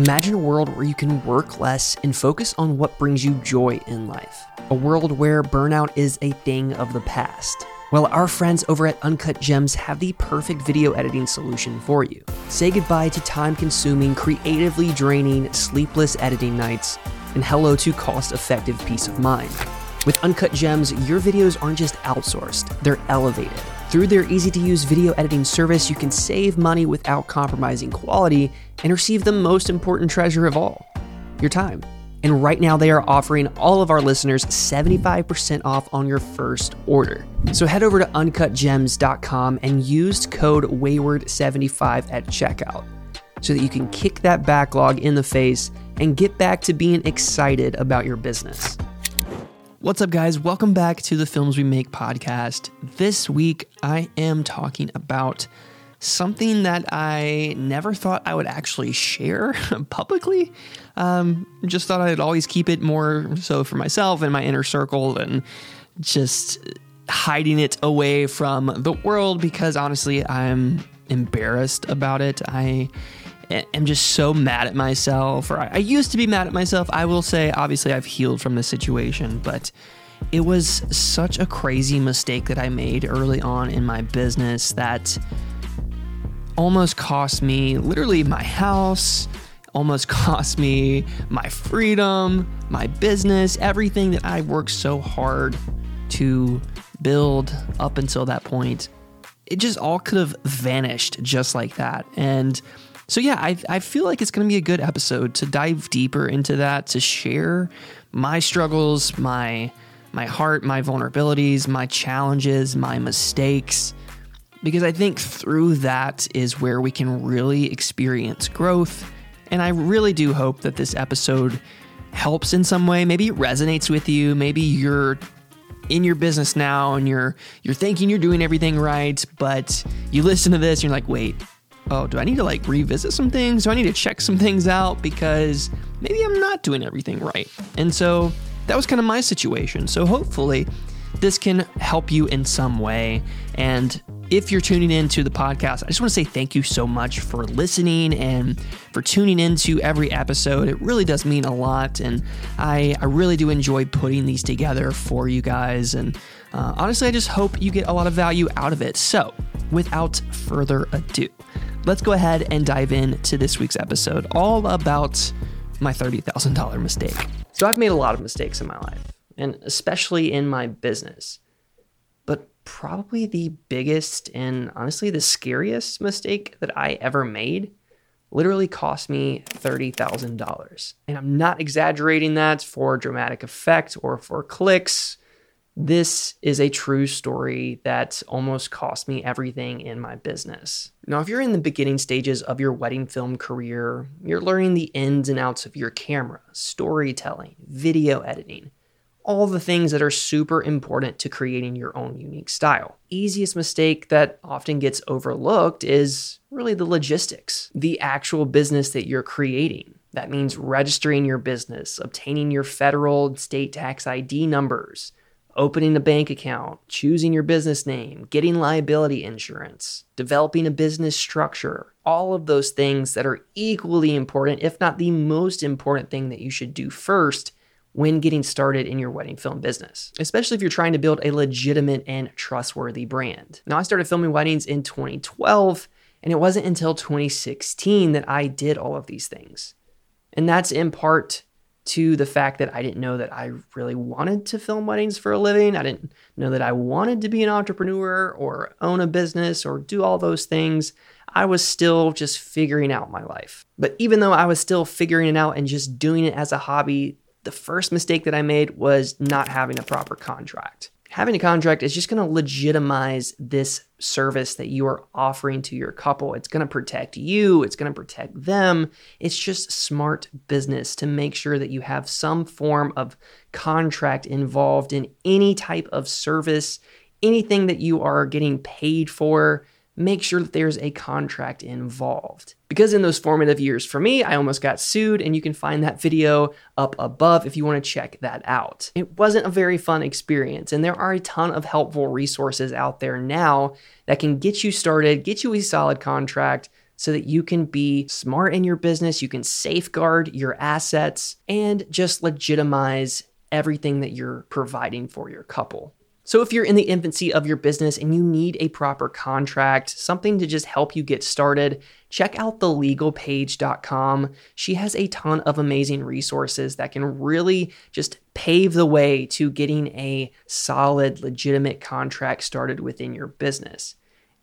Imagine a world where you can work less and focus on what brings you joy in life. A world where burnout is a thing of the past. Well, our friends over at Uncut Gems have the perfect video editing solution for you. Say goodbye to time consuming, creatively draining, sleepless editing nights, and hello to cost effective peace of mind. With Uncut Gems, your videos aren't just outsourced, they're elevated. Through their easy to use video editing service, you can save money without compromising quality and receive the most important treasure of all your time. And right now, they are offering all of our listeners 75% off on your first order. So head over to uncutgems.com and use code Wayward75 at checkout so that you can kick that backlog in the face and get back to being excited about your business. What's up, guys? Welcome back to the Films We Make podcast. This week, I am talking about something that I never thought I would actually share publicly. Um, just thought I'd always keep it more so for myself and my inner circle and just hiding it away from the world because honestly, I'm embarrassed about it. I am just so mad at myself, or I, I used to be mad at myself. I will say, obviously, I've healed from the situation, but it was such a crazy mistake that I made early on in my business that almost cost me literally my house, almost cost me my freedom, my business, everything that I worked so hard to build up until that point. It just all could have vanished just like that. And so, yeah, I, I feel like it's going to be a good episode to dive deeper into that, to share my struggles, my my heart, my vulnerabilities, my challenges, my mistakes, because I think through that is where we can really experience growth. And I really do hope that this episode helps in some way. Maybe it resonates with you. Maybe you're in your business now and you're you're thinking you're doing everything right, but you listen to this and you're like, wait, oh, do I need to like revisit some things? Do I need to check some things out? Because maybe I'm not doing everything right. And so that was kind of my situation. So hopefully this can help you in some way. And if you're tuning into the podcast, I just want to say thank you so much for listening and for tuning into every episode. It really does mean a lot. And I, I really do enjoy putting these together for you guys. And uh, honestly, I just hope you get a lot of value out of it. So without further ado, let's go ahead and dive in to this week's episode, all about my $30,000 mistake. So, I've made a lot of mistakes in my life, and especially in my business. But probably the biggest and honestly the scariest mistake that I ever made literally cost me $30,000. And I'm not exaggerating that for dramatic effect or for clicks this is a true story that almost cost me everything in my business. Now, if you're in the beginning stages of your wedding film career, you're learning the ins and outs of your camera, storytelling, video editing, all the things that are super important to creating your own unique style. Easiest mistake that often gets overlooked is really the logistics, the actual business that you're creating. That means registering your business, obtaining your federal and state tax ID numbers, opening a bank account, choosing your business name, getting liability insurance, developing a business structure, all of those things that are equally important, if not the most important thing that you should do first when getting started in your wedding film business, especially if you're trying to build a legitimate and trustworthy brand. Now, I started filming weddings in 2012, and it wasn't until 2016 that I did all of these things. And that's in part to the fact that I didn't know that I really wanted to film weddings for a living. I didn't know that I wanted to be an entrepreneur or own a business or do all those things. I was still just figuring out my life. But even though I was still figuring it out and just doing it as a hobby, the first mistake that I made was not having a proper contract having a contract is just going to legitimize this service that you are offering to your couple. It's going to protect you, it's going to protect them. It's just smart business to make sure that you have some form of contract involved in any type of service, anything that you are getting paid for make sure that there's a contract involved. Because in those formative years for me, I almost got sued, and you can find that video up above if you want to check that out. It wasn't a very fun experience, and there are a ton of helpful resources out there now that can get you started, get you a solid contract, so that you can be smart in your business, you can safeguard your assets, and just legitimize everything that you're providing for your couple. So, if you're in the infancy of your business and you need a proper contract, something to just help you get started, check out thelegalpaige.com. She has a ton of amazing resources that can really just pave the way to getting a solid, legitimate contract started within your business.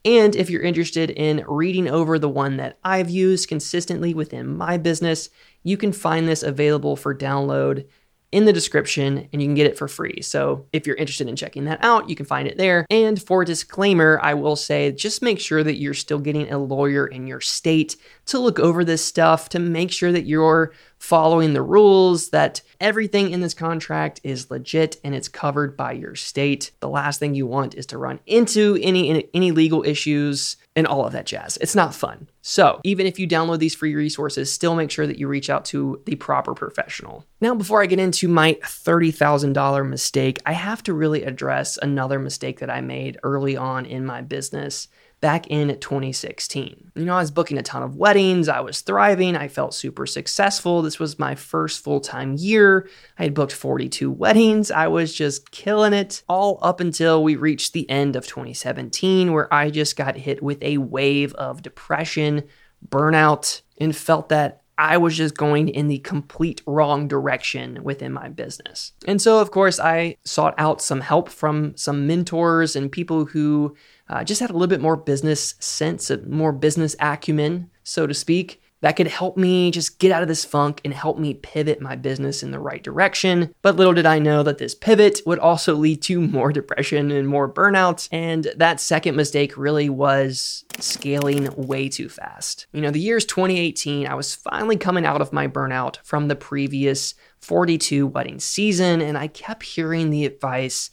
And if you're interested in reading over the one that I've used consistently within my business, you can find this available for download in the description and you can get it for free. So if you're interested in checking that out, you can find it there. And for disclaimer, I will say just make sure that you're still getting a lawyer in your state to look over this stuff to make sure that you're following the rules, that everything in this contract is legit and it's covered by your state. The last thing you want is to run into any any legal issues and all of that jazz. It's not fun. So, even if you download these free resources, still make sure that you reach out to the proper professional. Now, before I get into my $30,000 mistake, I have to really address another mistake that I made early on in my business back in 2016. You know, I was booking a ton of weddings, I was thriving, I felt super successful. This was my first full time year. I had booked 42 weddings, I was just killing it, all up until we reached the end of 2017, where I just got hit with a wave of depression, burnout, and felt that I was just going in the complete wrong direction within my business. And so, of course, I sought out some help from some mentors and people who uh, just had a little bit more business sense, more business acumen, so to speak that could help me just get out of this funk and help me pivot my business in the right direction. But little did I know that this pivot would also lead to more depression and more burnout. And that second mistake really was scaling way too fast. You know, the year's 2018, I was finally coming out of my burnout from the previous 42 wedding season, and I kept hearing the advice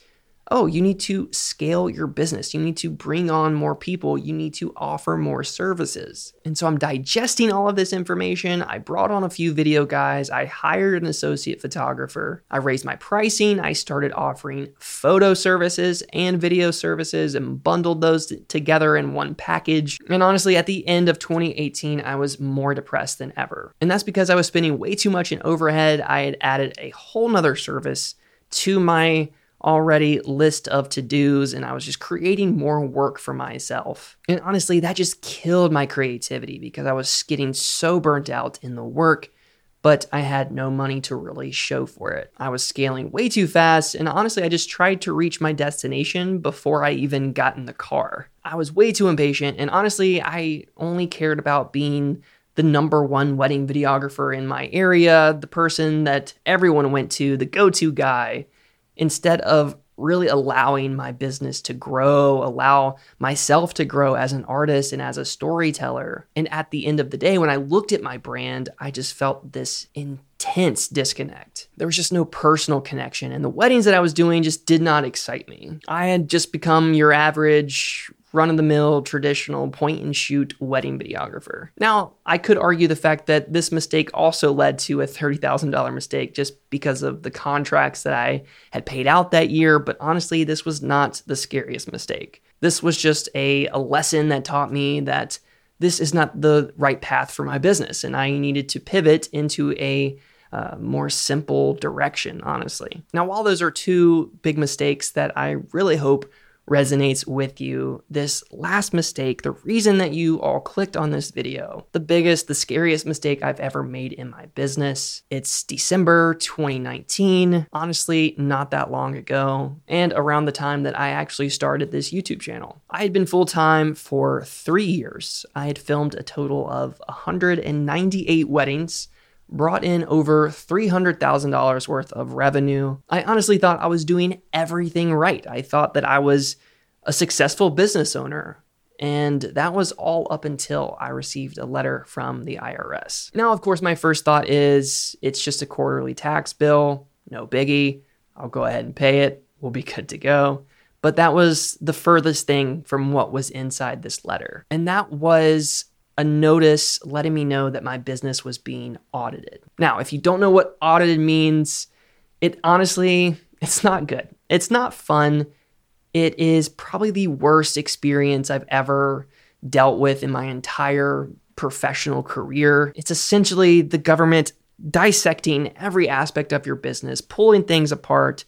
oh, you need to scale your business. You need to bring on more people. You need to offer more services. And so I'm digesting all of this information. I brought on a few video guys. I hired an associate photographer. I raised my pricing. I started offering photo services and video services and bundled those t- together in one package. And honestly, at the end of 2018, I was more depressed than ever. And that's because I was spending way too much in overhead. I had added a whole nother service to my already list of to dos and I was just creating more work for myself. And honestly, that just killed my creativity because I was getting so burnt out in the work, but I had no money to really show for it. I was scaling way too fast, and honestly, I just tried to reach my destination before I even got in the car. I was way too impatient, and honestly, I only cared about being the number one wedding videographer in my area, the person that everyone went to, the go to guy instead of really allowing my business to grow, allow myself to grow as an artist and as a storyteller. And at the end of the day, when I looked at my brand, I just felt this intense disconnect. There was just no personal connection, and the weddings that I was doing just did not excite me. I had just become your average run of the mill, traditional point and shoot wedding videographer. Now, I could argue the fact that this mistake also led to a $30,000 mistake just because of the contracts that I had paid out that year, but honestly, this was not the scariest mistake. This was just a, a lesson that taught me that this is not the right path for my business, and I needed to pivot into a uh, more simple direction, honestly. Now, while those are two big mistakes that I really hope resonates with you, this last mistake, the reason that you all clicked on this video, the biggest, the scariest mistake I've ever made in my business. It's December 2019, honestly, not that long ago, and around the time that I actually started this YouTube channel. I had been full time for three years. I had filmed a total of 198 weddings brought in over $300,000 worth of revenue. I honestly thought I was doing everything right. I thought that I was a successful business owner. And that was all up until I received a letter from the IRS. Now, of course, my first thought is it's just a quarterly tax bill, no biggie. I'll go ahead and pay it. We'll be good to go. But that was the furthest thing from what was inside this letter. And that was a notice letting me know that my business was being audited. Now, if you don't know what audited means, it honestly, it's not good. It's not fun. It is probably the worst experience I've ever dealt with in my entire professional career. It's essentially the government dissecting every aspect of your business, pulling things apart,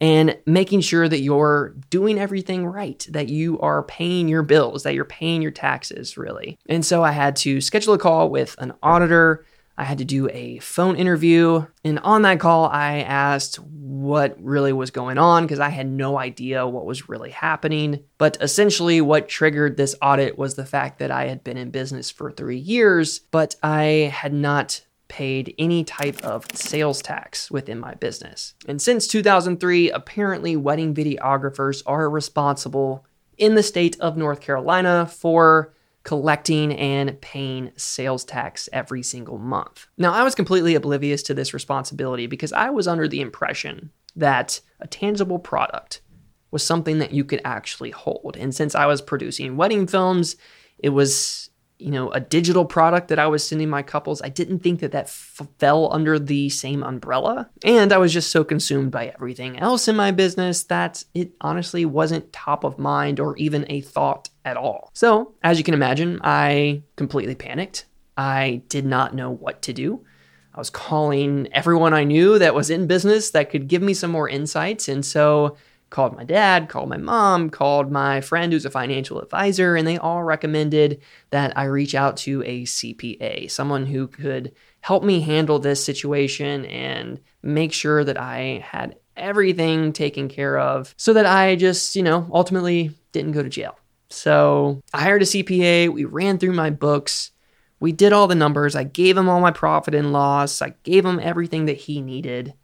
and making sure that you're doing everything right, that you are paying your bills, that you're paying your taxes, really. And so I had to schedule a call with an auditor. I had to do a phone interview. And on that call, I asked what really was going on because I had no idea what was really happening. But essentially, what triggered this audit was the fact that I had been in business for three years, but I had not paid any type of sales tax within my business. And since 2003, apparently wedding videographers are responsible in the state of North Carolina for collecting and paying sales tax every single month. Now, I was completely oblivious to this responsibility because I was under the impression that a tangible product was something that you could actually hold. And since I was producing wedding films, it was you know, a digital product that I was sending my couples, I didn't think that that f- fell under the same umbrella. And I was just so consumed by everything else in my business that it honestly wasn't top of mind or even a thought at all. So, as you can imagine, I completely panicked. I did not know what to do. I was calling everyone I knew that was in business that could give me some more insights. And so called my dad, called my mom, called my friend who's a financial advisor, and they all recommended that I reach out to a CPA, someone who could help me handle this situation and make sure that I had everything taken care of so that I just, you know, ultimately didn't go to jail. So I hired a CPA, we ran through my books. We did all the numbers. I gave him all my profit and loss. I gave him everything that he needed.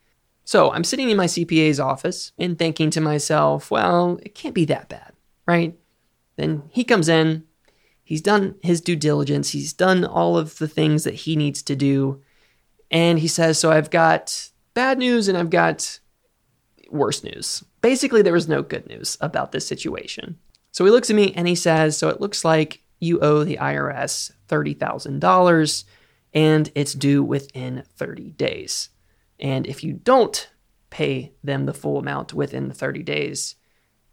So I'm sitting in my CPA's office and thinking to myself, well, it can't be that bad, right? Then he comes in, he's done his due diligence, he's done all of the things that he needs to do. And he says, So I've got bad news and I've got worse news. Basically, there was no good news about this situation. So he looks at me and he says, So it looks like you owe the IRS $30,000 and it's due within 30 days. And if you don't pay them the full amount within the 30 days,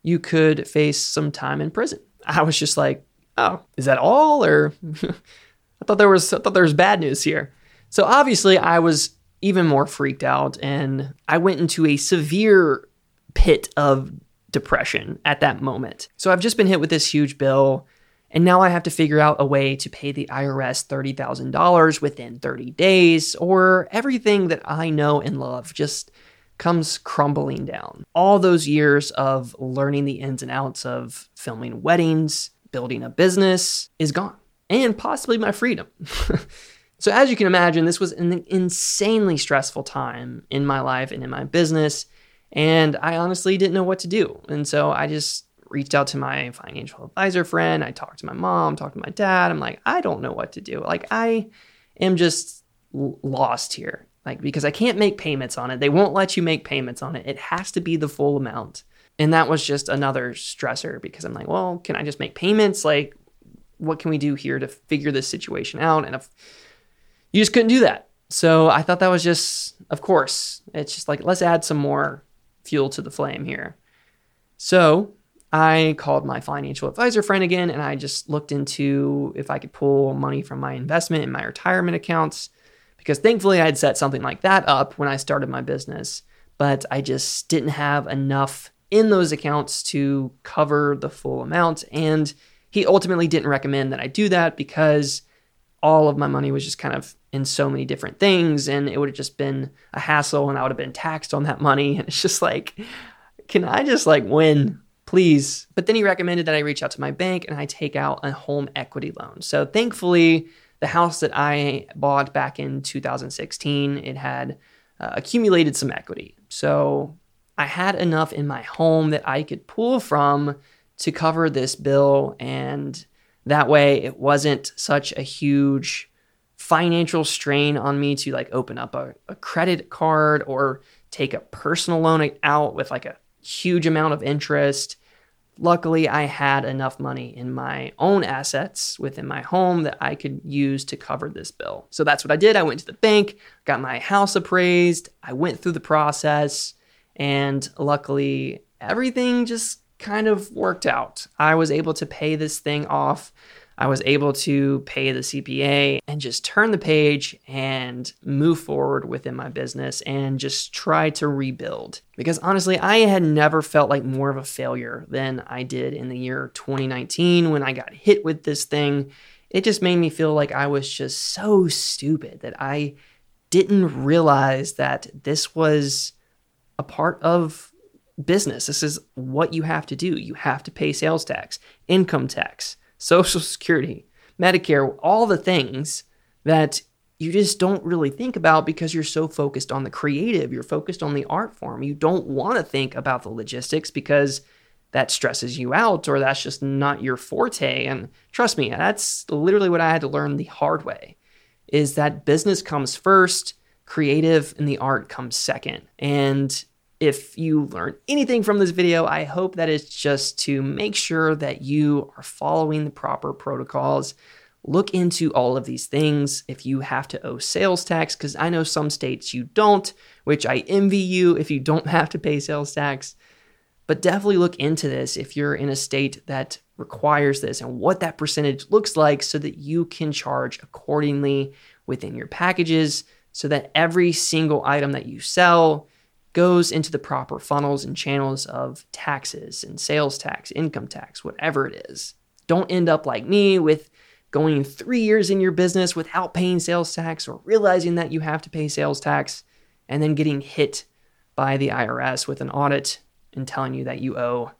you could face some time in prison. I was just like, oh, is that all? Or I thought there was I thought there was bad news here. So obviously I was even more freaked out and I went into a severe pit of depression at that moment. So I've just been hit with this huge bill and now I have to figure out a way to pay the IRS $30,000 within 30 days, or everything that I know and love just comes crumbling down. All those years of learning the ins and outs of filming weddings, building a business is gone, and possibly my freedom. so, as you can imagine, this was an insanely stressful time in my life and in my business, and I honestly didn't know what to do. And so I just reached out to my financial advisor friend. I talked to my mom, talked to my dad. I'm like, I don't know what to do. Like, I am just lost here. Like, because I can't make payments on it. They won't let you make payments on it. It has to be the full amount. And that was just another stressor because I'm like, well, can I just make payments? Like, what can we do here to figure this situation out? And if you just couldn't do that. So I thought that was just, of course, it's just like, let's add some more fuel to the flame here. So I called my financial advisor friend again and I just looked into if I could pull money from my investment and my retirement accounts because thankfully I had set something like that up when I started my business, but I just didn't have enough in those accounts to cover the full amount. And he ultimately didn't recommend that I do that because all of my money was just kind of in so many different things and it would have just been a hassle and I would have been taxed on that money. And it's just like, can I just like win please. But then he recommended that I reach out to my bank and I take out a home equity loan. So thankfully, the house that I bought back in 2016, it had uh, accumulated some equity. So I had enough in my home that I could pull from to cover this bill. And that way, it wasn't such a huge financial strain on me to like open up a, a credit card or take a personal loan out with like a huge amount of interest. Luckily, I had enough money in my own assets within my home that I could use to cover this bill. So that's what I did. I went to the bank, got my house appraised, I went through the process, and luckily, everything just kind of worked out. I was able to pay this thing off. I was able to pay the CPA and just turn the page and move forward within my business and just try to rebuild. Because honestly, I had never felt like more of a failure than I did in the year 2019 when I got hit with this thing. It just made me feel like I was just so stupid that I didn't realize that this was a part of business. This is what you have to do. You have to pay sales tax, income tax, Social Security, Medicare, all the things that you just don't really think about because you're so focused on the creative, you're focused on the art form. You don't want to think about the logistics because that stresses you out or that's just not your forte. And trust me, that's literally what I had to learn the hard way is that business comes first, creative and the art comes second. And if you learn anything from this video, I hope that it's just to make sure that you are following the proper protocols. Look into all of these things. If you have to owe sales tax, because I know some states you don't, which I envy you if you don't have to pay sales tax. But definitely look into this if you're in a state that requires this and what that percentage looks like so that you can charge accordingly within your packages so that every single item that you sell goes into the proper funnels and channels of taxes and sales tax, income tax, whatever it is. Don't end up like me with going three years in your business without paying sales tax or realizing that you have to pay sales tax and then getting hit by the IRS with an audit and telling you that you owe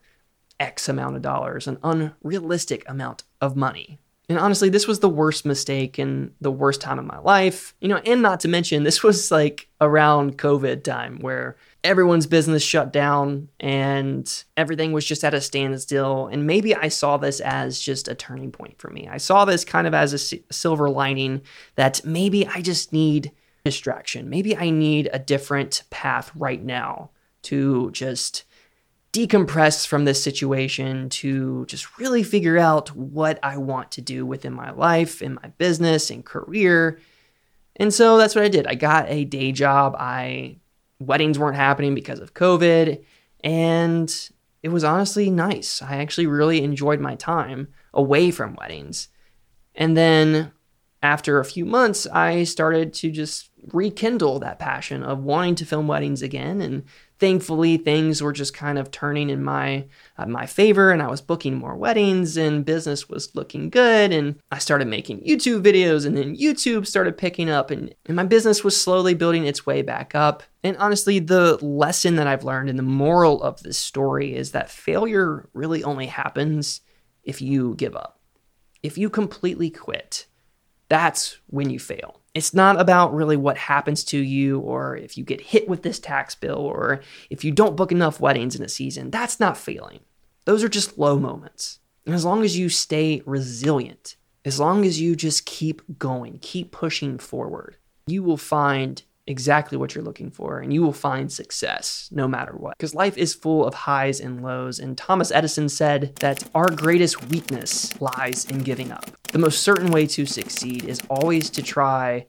X amount of dollars, an unrealistic amount of money. And honestly, this was the worst mistake and the worst time of my life. You know, and not to mention, this was like around COVID time where everyone's business shut down and everything was just at a standstill. And maybe I saw this as just a turning point for me. I saw this kind of as a silver lining that maybe I just need distraction. Maybe I need a different path right now to just decompress from this situation to just really figure out what I want to do within my life, in my business, and career. And so that's what I did. I got a day job. I weddings weren't happening because of COVID, and it was honestly nice. I actually really enjoyed my time away from weddings. And then after a few months, I started to just rekindle that passion of wanting to film weddings again and thankfully things were just kind of turning in my uh, my favor and I was booking more weddings and business was looking good and I started making YouTube videos and then YouTube started picking up and, and my business was slowly building its way back up. And honestly, the lesson that I've learned and the moral of this story is that failure really only happens if you give up. If you completely quit, that's when you fail it's not about really what happens to you or if you get hit with this tax bill or if you don't book enough weddings in a season. That's not failing. Those are just low moments. And as long as you stay resilient, as long as you just keep going, keep pushing forward, you will find exactly what you're looking for and you will find success no matter what. Because life is full of highs and lows. And Thomas Edison said that our greatest weakness lies in giving up. The most certain way to succeed is always to try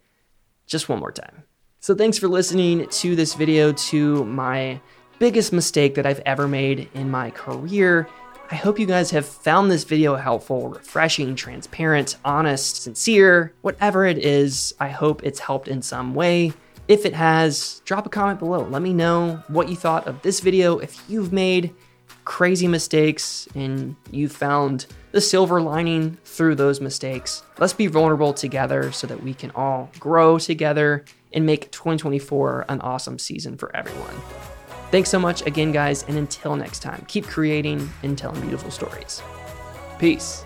just one more time. So thanks for listening to this video to my biggest mistake that I've ever made in my career. I hope you guys have found this video helpful, refreshing, transparent, honest, sincere, whatever it is. I hope it's helped in some way. If it has, drop a comment below. Let me know what you thought of this video. If you've made crazy mistakes and you found the silver lining through those mistakes, let's be vulnerable together so that we can all grow together and make 2024 an awesome season for everyone. Thanks so much again, guys, and until next time, keep creating and telling beautiful stories. Peace.